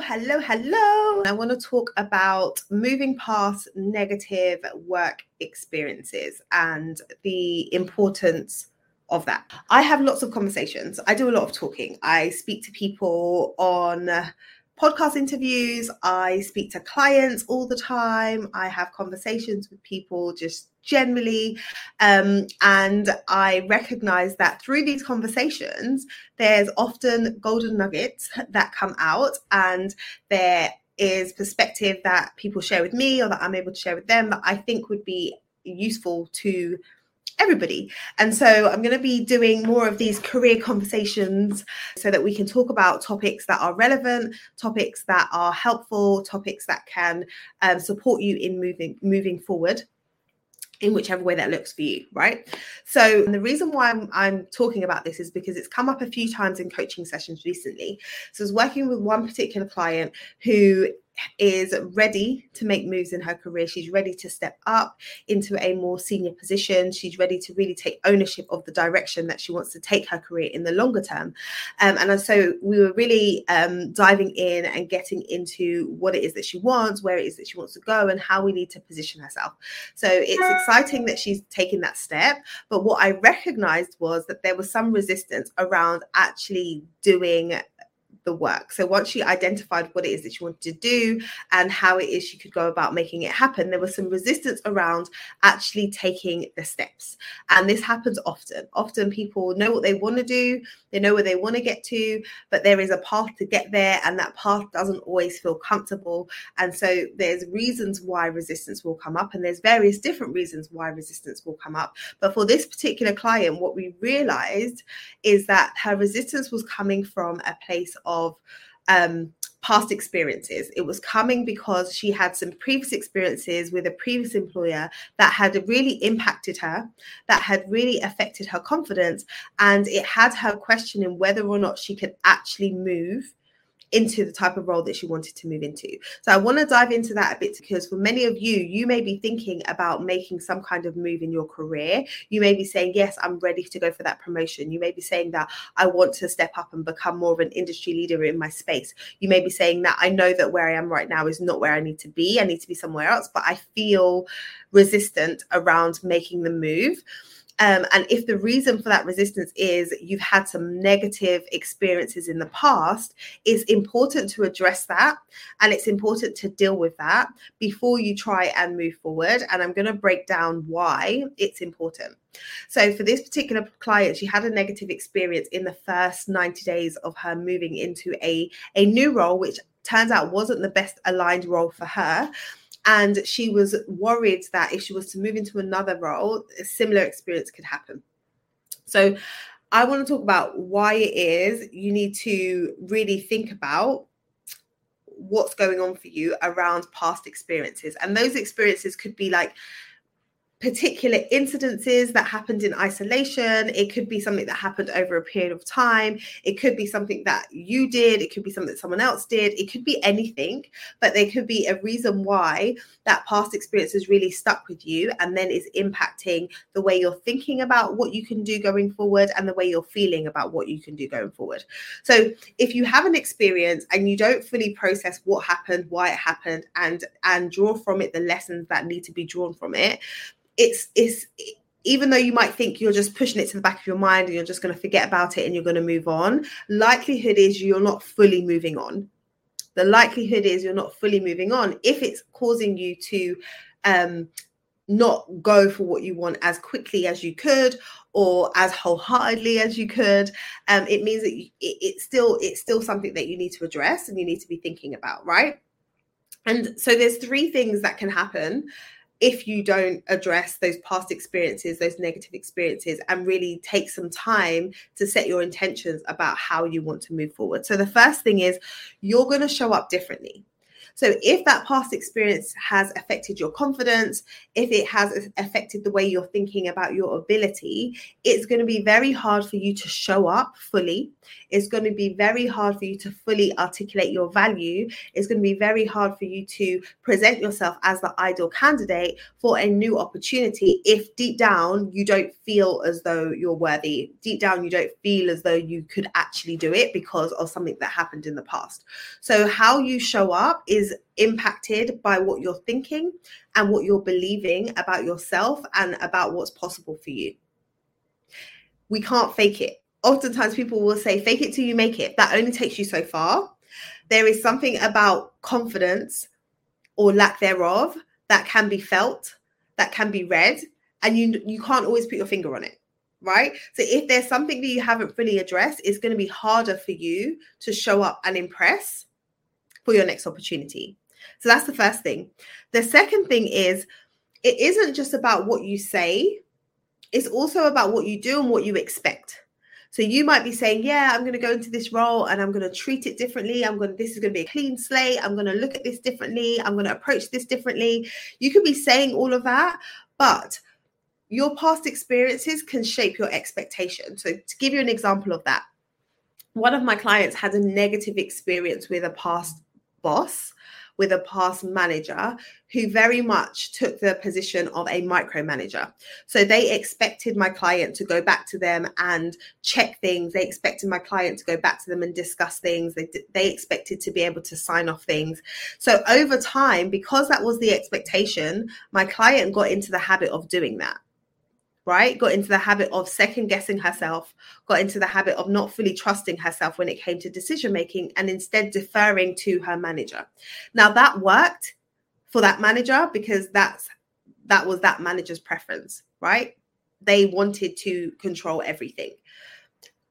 hello, hello. I want to talk about moving past negative work experiences and the importance of that. I have lots of conversations. I do a lot of talking. I speak to people on podcast interviews. I speak to clients all the time. I have conversations with people just generally. Um, and I recognize that through these conversations, there's often golden nuggets that come out, and there is perspective that people share with me or that I'm able to share with them that I think would be useful to everybody. And so I'm going to be doing more of these career conversations so that we can talk about topics that are relevant, topics that are helpful, topics that can um, support you in moving moving forward in whichever way that looks for you, right? So the reason why I'm, I'm, talking about this is because it's come up a few times in coaching sessions recently. So I was working with one particular client who is ready to make moves in her career. She's ready to step up into a more senior position. She's ready to really take ownership of the direction that she wants to take her career in the longer term. Um, and so we were really um, diving in and getting into what it is that she wants, where it is that she wants to go, and how we need to position herself. So it's exciting that she's taking that step. But what I recognized was that there was some resistance around actually doing the work. So once she identified what it is that she wanted to do and how it is she could go about making it happen, there was some resistance around actually taking the steps. And this happens often. Often people know what they want to do, they know where they want to get to, but there is a path to get there, and that path doesn't always feel comfortable. And so there's reasons why resistance will come up, and there's various different reasons why resistance will come up. But for this particular client, what we realized is that her resistance was coming from a place of um, past experiences. It was coming because she had some previous experiences with a previous employer that had really impacted her, that had really affected her confidence, and it had her questioning whether or not she could actually move into the type of role that she wanted to move into. So I want to dive into that a bit because for many of you, you may be thinking about making some kind of move in your career. You may be saying, Yes, I'm ready to go for that promotion. You may be saying that I want to step up and become more of an industry leader in my space. You may be saying that I know that where I am right now is not where I need to be. I need to be somewhere else, but I feel resistant around making the move. Um, and if the reason for that resistance is you've had some negative experiences in the past, it's important to address that. And it's important to deal with that before you try and move forward. And I'm going to break down why it's important. So, for this particular client, she had a negative experience in the first 90 days of her moving into a, a new role, which turns out wasn't the best aligned role for her. And she was worried that if she was to move into another role, a similar experience could happen. So I want to talk about why it is you need to really think about what's going on for you around past experiences. And those experiences could be like particular incidences that happened in isolation. It could be something that happened over a period of time. It could be something that you did. It could be something that someone else did. It could be anything, but there could be a reason why that past experience has really stuck with you and then is impacting the way you're thinking about what you can do going forward and the way you're feeling about what you can do going forward. So if you have an experience and you don't fully process what happened, why it happened, and and draw from it the lessons that need to be drawn from it, it's it's even though you might think you're just pushing it to the back of your mind and you're just going to forget about it and you're going to move on, likelihood is you're not fully moving on. The likelihood is you're not fully moving on if it's causing you to um, not go for what you want as quickly as you could, or as wholeheartedly as you could um, it means that you, it, it's still it's still something that you need to address and you need to be thinking about right and so there's three things that can happen if you don't address those past experiences, those negative experiences, and really take some time to set your intentions about how you want to move forward. So, the first thing is you're going to show up differently. So, if that past experience has affected your confidence, if it has affected the way you're thinking about your ability, it's going to be very hard for you to show up fully. It's going to be very hard for you to fully articulate your value. It's going to be very hard for you to present yourself as the ideal candidate for a new opportunity if deep down you don't feel as though you're worthy. Deep down, you don't feel as though you could actually do it because of something that happened in the past. So, how you show up is impacted by what you're thinking and what you're believing about yourself and about what's possible for you. We can't fake it. Oftentimes, people will say, fake it till you make it. That only takes you so far. There is something about confidence or lack thereof that can be felt, that can be read, and you, you can't always put your finger on it right? So if there's something that you haven't fully addressed, it's going to be harder for you to show up and impress for your next opportunity. So that's the first thing. The second thing is it isn't just about what you say, it's also about what you do and what you expect. So you might be saying, "Yeah, I'm going to go into this role and I'm going to treat it differently. I'm going to this is going to be a clean slate. I'm going to look at this differently. I'm going to approach this differently." You could be saying all of that, but your past experiences can shape your expectation. So to give you an example of that, one of my clients had a negative experience with a past boss with a past manager who very much took the position of a micromanager. So they expected my client to go back to them and check things. They expected my client to go back to them and discuss things. They, they expected to be able to sign off things. So over time, because that was the expectation, my client got into the habit of doing that right? Got into the habit of second guessing herself, got into the habit of not fully trusting herself when it came to decision making and instead deferring to her manager. Now that worked for that manager because that's that was that manager's preference, right? They wanted to control everything.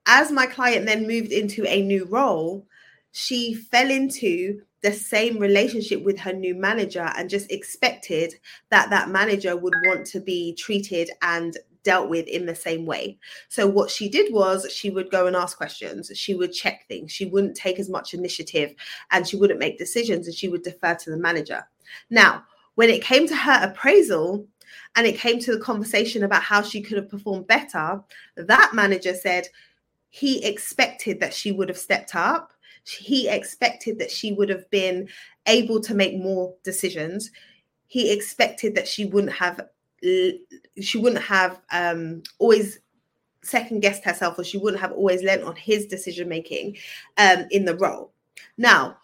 As my client then moved into a new role, she fell into the same relationship with her new manager and just expected that that manager would want to be treated and dealt with in the same way. So what she did was she would go and ask questions, she would check things, she wouldn't take as much initiative and she wouldn't make decisions and she would defer to the manager. Now, when it came to her appraisal and it came to the conversation about how she could have performed better, that manager said he expected that she would have stepped up he expected that she would have been able to make more decisions. He expected that she wouldn't have she wouldn't have um, always second guessed herself or she wouldn't have always lent on his decision making um, in the role. Now,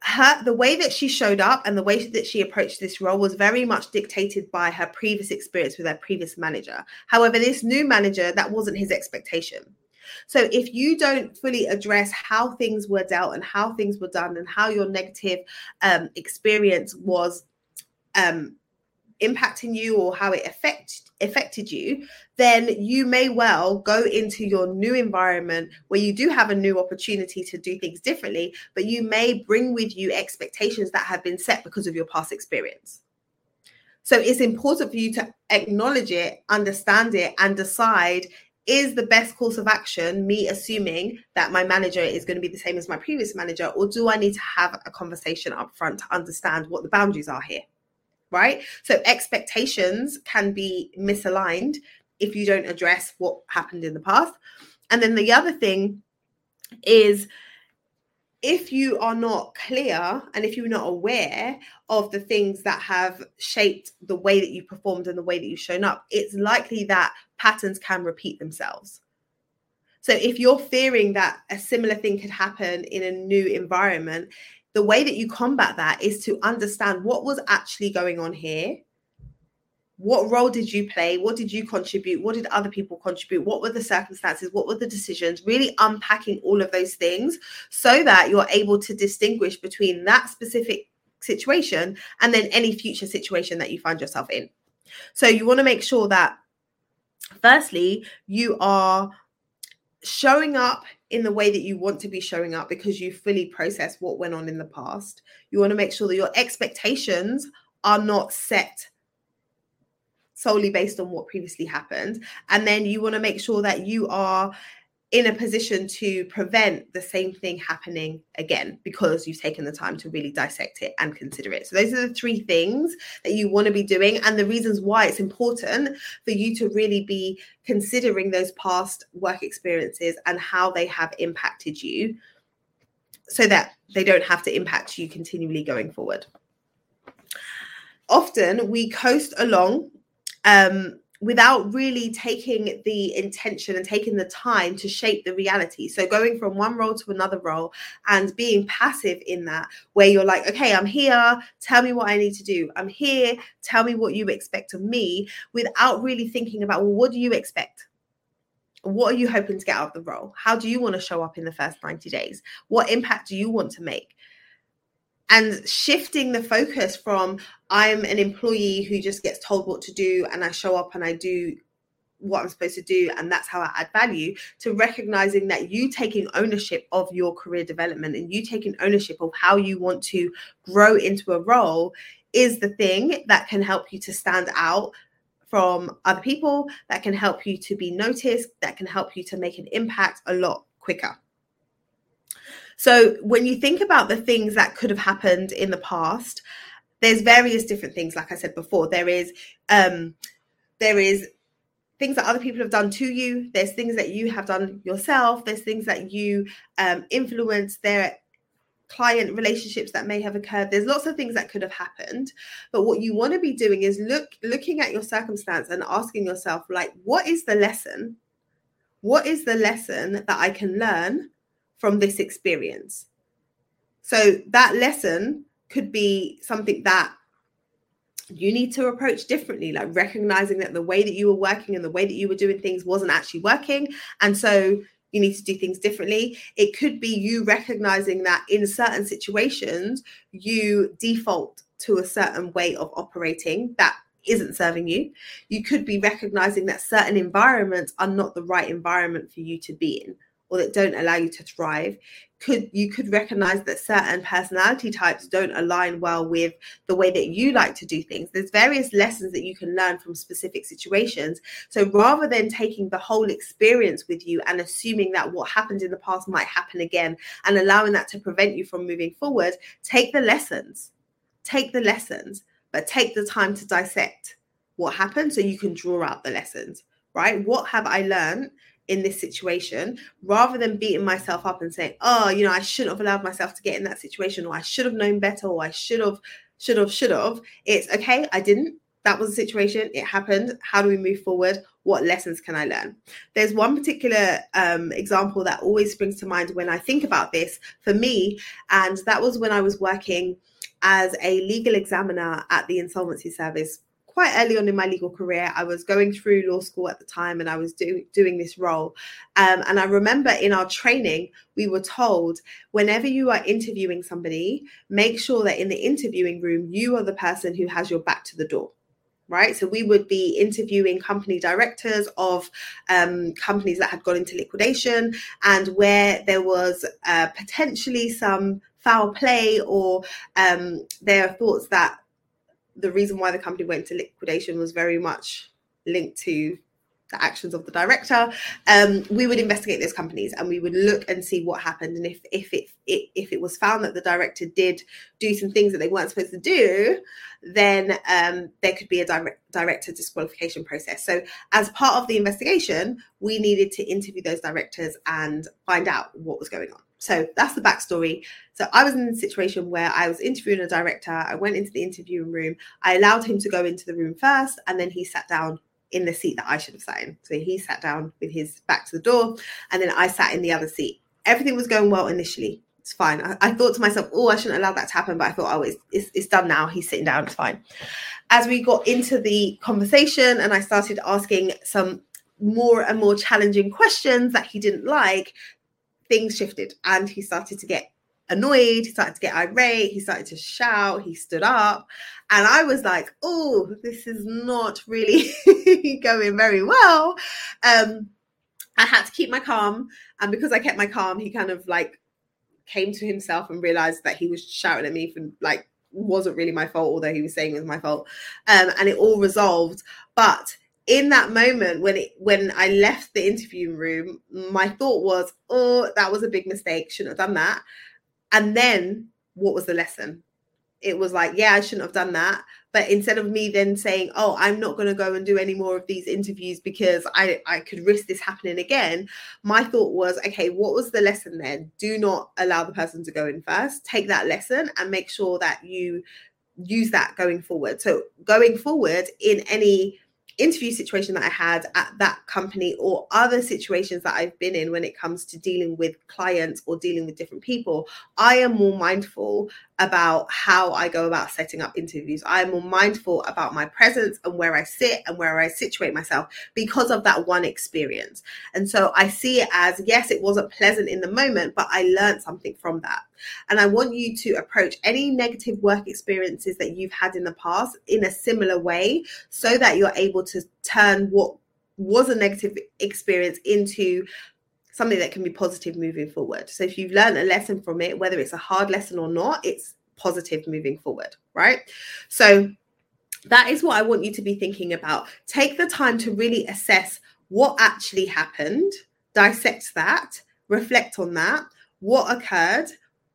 her the way that she showed up and the way that she approached this role was very much dictated by her previous experience with her previous manager. However, this new manager that wasn't his expectation. So if you don't fully address how things were dealt and how things were done and how your negative um, experience was um, impacting you or how it affect, affected you, then you may well go into your new environment where you do have a new opportunity to do things differently, but you may bring with you expectations that have been set because of your past experience. So it's important for you to acknowledge it, understand it, and decide is the best course of action me assuming that my manager is going to be the same as my previous manager or do i need to have a conversation up front to understand what the boundaries are here right so expectations can be misaligned if you don't address what happened in the past and then the other thing is if you are not clear and if you're not aware of the things that have shaped the way that you performed and the way that you've shown up, it's likely that patterns can repeat themselves. So if you're fearing that a similar thing could happen in a new environment, the way that you combat that is to understand what was actually going on here. What role did you play? What did you contribute? What did other people contribute? What were the circumstances? What were the decisions? Really unpacking all of those things so that you're able to distinguish between that specific situation and then any future situation that you find yourself in. So you want to make sure that Firstly, you are showing up in the way that you want to be showing up because you fully process what went on in the past. You want to make sure that your expectations are not set solely based on what previously happened. And then you want to make sure that you are in a position to prevent the same thing happening again because you've taken the time to really dissect it and consider it. So, those are the three things that you want to be doing, and the reasons why it's important for you to really be considering those past work experiences and how they have impacted you so that they don't have to impact you continually going forward. Often we coast along um, without really taking the intention and taking the time to shape the reality. So going from one role to another role and being passive in that, where you're like, okay, I'm here, tell me what I need to do. I'm here, tell me what you expect of me, without really thinking about, well, what do you expect? What are you hoping to get out of the role? How do you want to show up in the first 90 days? What impact do you want to make? And shifting the focus from I'm an employee who just gets told what to do and I show up and I do what I'm supposed to do and that's how I add value to recognizing that you taking ownership of your career development and you taking ownership of how you want to grow into a role is the thing that can help you to stand out from other people that can help you to be noticed that can help you to make an impact a lot quicker so when you think about the things that could have happened in the past, there's various different things. Like I said before, there is um, there is things that other people have done to you. There's things that you have done yourself. There's things that you um, influence. There client relationships that may have occurred there's lots of things that could have happened but what you want to be doing is look looking at your circumstance and asking yourself like what is the lesson what is the lesson that i can learn from this experience. So that lesson could be something that you need to approach differently, like recognizing that the way that you were working and the way that you were doing things wasn't actually working. And so you need to do things differently. It could be you recognizing that in certain situations, you default to a certain way of operating that isn't serving you. You could be recognizing that certain environments are not the right environment for you to be in or that don't allow you to thrive could you could recognize that certain personality types don't align well with the way that you like to do things. There's various lessons that you can learn from specific situations. So rather than taking the whole experience with you and assuming that what happened in the past might happen again and allowing that to prevent you from moving forward take the lessons. Take the lessons but take the time to dissect what happened so you can draw out the lessons right? What have i learned in this situation rather than beating myself up and saying, oh, you know, I shouldn't have allowed myself to get in that situation or I should have known better or I should have, should have, should have. It's okay, I didn't. That was a situation. It happened. How do we move forward? What lessons can I learn? There's one particular um, example that always springs to mind when I think about this for me, and that was when I was working as a legal examiner at the insolvency service quite early on in my legal career. I was going through law school at the time and I was do, doing this role. Um, and I remember in our training, we were told whenever you are interviewing somebody, make sure that in the interviewing room, you are the person who has your back to the door right? So we would be interviewing company directors of um, companies that had gone into liquidation and where there was uh, potentially some foul play or um, there are thoughts that the reason why the company went to liquidation was very much linked to the actions of the director. Um, we would investigate those companies and we would look and see what happened. And if if it, it if it was found that the director did do some things that they weren't supposed to do, then um, there could be a direct, director disqualification process. So as part of the investigation, we needed to interview those directors and find out what was going on. So that's the backstory. So I was in a situation where I was interviewing a director. I went into the interviewing room. I allowed him to go into the room first, and then he sat down in the seat that I should have sat in. So he sat down with his back to the door, and then I sat in the other seat. Everything was going well initially. It's fine. I, I thought to myself, oh, I shouldn't allow that to happen, but I thought, oh, it's, it's, it's done now. He's sitting down. It's fine. As we got into the conversation and I started asking some more and more challenging questions that he didn't like, things shifted and he started to get annoyed, he started to get irate, he started to shout, he stood up. And I was like, oh, this is not really going very well. Um, I had to keep my calm. And because I kept my calm, he kind of like came to himself and realized that he was shouting at me for like wasn't really my fault, although he was saying it was my fault. Um, and it all resolved. But in that moment when it when I left the interview room, my thought was, oh, that was a big mistake. Shouldn't have done that. And then what was the lesson? It was like, yeah, I shouldn't have done that. But instead of me then saying, oh, I'm not going to go and do any more of these interviews because I, I could risk this happening again, my thought was, okay, what was the lesson there? Do not allow the person to go in first. Take that lesson and make sure that you use that going forward. So, going forward in any interview situation that I had at that company or other situations that I've been in when it comes to dealing with clients or dealing with different people, I am more mindful about how I go about setting up interviews. I am more mindful about my presence and where I sit and where I situate myself because of that one experience. And so I see it as yes, it wasn't pleasant in the moment, but I learned something from that. And I want you to approach any negative work experiences that you've had in the past in a similar way so that you're able to turn what was a negative experience into something that can be positive moving forward. So if you've learned a lesson from it, whether it's a hard lesson or not, it's positive moving forward, right? So that is what I want you to be thinking about. Take the time to really assess what actually happened, dissect that, reflect on that, what occurred,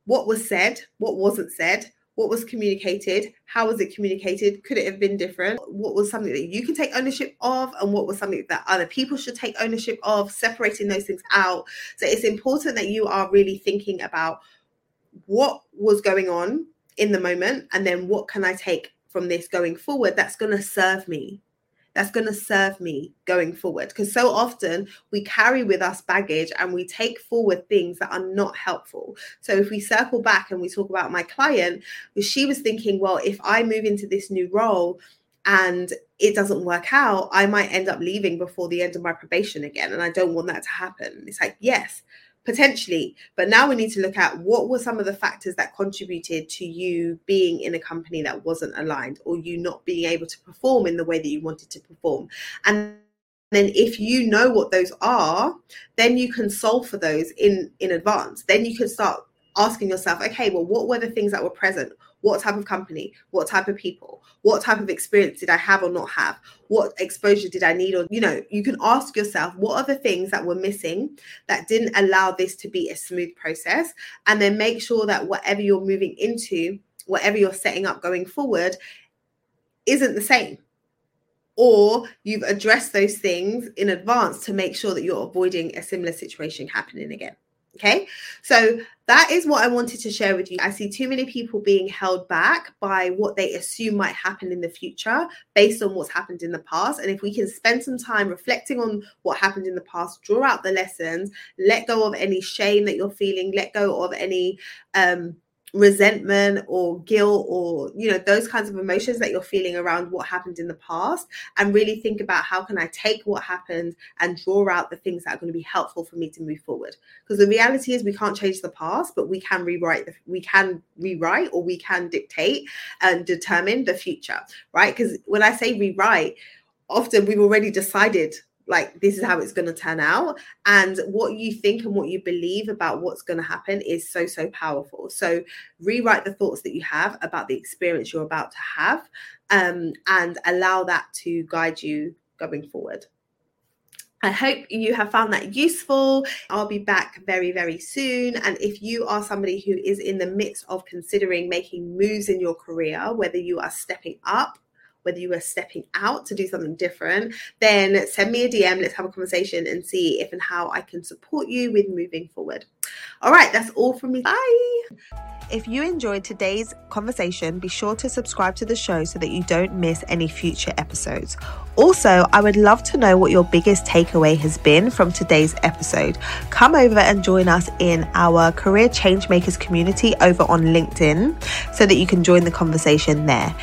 what was said, what wasn't said, what was communicated, how was it communicated, could it have been different, what was something that you can take ownership of, and what was something that other people should take ownership of, separating those things out. So it's important that you are really thinking about what was going on in the moment, and then what can I take from this going forward that's going to serve me that's going to serve me going forward. Because so often we carry with us baggage and we take forward things that are not helpful. So if we circle back and we talk about my client, she was thinking, well, if I move into this new role, and it doesn't work out, I might end up leaving before the end of my probation again. And I don't want that to happen. It's like, yes, potentially but now we need to look at what were some of the factors that contributed to you being in a company that wasn't aligned or you not being able to perform in the way that you wanted to perform. And then if you know what those are then you can solve for those in in advance. Then you can start asking yourself okay well what were the things that were present what type of company what type of people what type of experience did i have or not have what exposure did i need or you know you can ask yourself what are the things that were missing that didn't allow this to be a smooth process? And then make sure that whatever you're moving into whatever you're setting up going forward isn't the same. Or you've addressed those things in advance to make sure that you're avoiding a similar situation happening again Okay, so that is what I wanted to share with you. I see too many people being held back by what they assume might happen in the future based on what's happened in the past. And if we can spend some time reflecting on what happened in the past, draw out the lessons, let go of any shame that you're feeling, let go of any um, resentment or guilt or you know those kinds of emotions that you're feeling around what happened in the past and really think about how can i take what happened and draw out the things that are going to be helpful for me to move forward. Because the reality is we can't change the past but we can rewrite we can rewrite or we can dictate and determine the future right? Because when i say rewrite often we've already decided like this is how it's going to turn out and what you think and what you believe about what's going to happen is so so powerful so rewrite the thoughts that you have about the experience you're about to have um, and allow that to guide you going forward I hope you have found that useful. I'll be back very, very soon. And if you are somebody who is in the midst of considering making moves in your career, whether you are stepping up whether you are stepping out to do something different, then send me a DM. Let's have a conversation and see if and how I can support you with moving forward. All right, that's all from me. Bye. If you enjoyed today's conversation, be sure to subscribe to the show so that you don't miss any future episodes. Also, I would love to know what your biggest takeaway has been from today's episode. Come over and join us in our Career Changemakers community over on LinkedIn so that you can join the conversation there.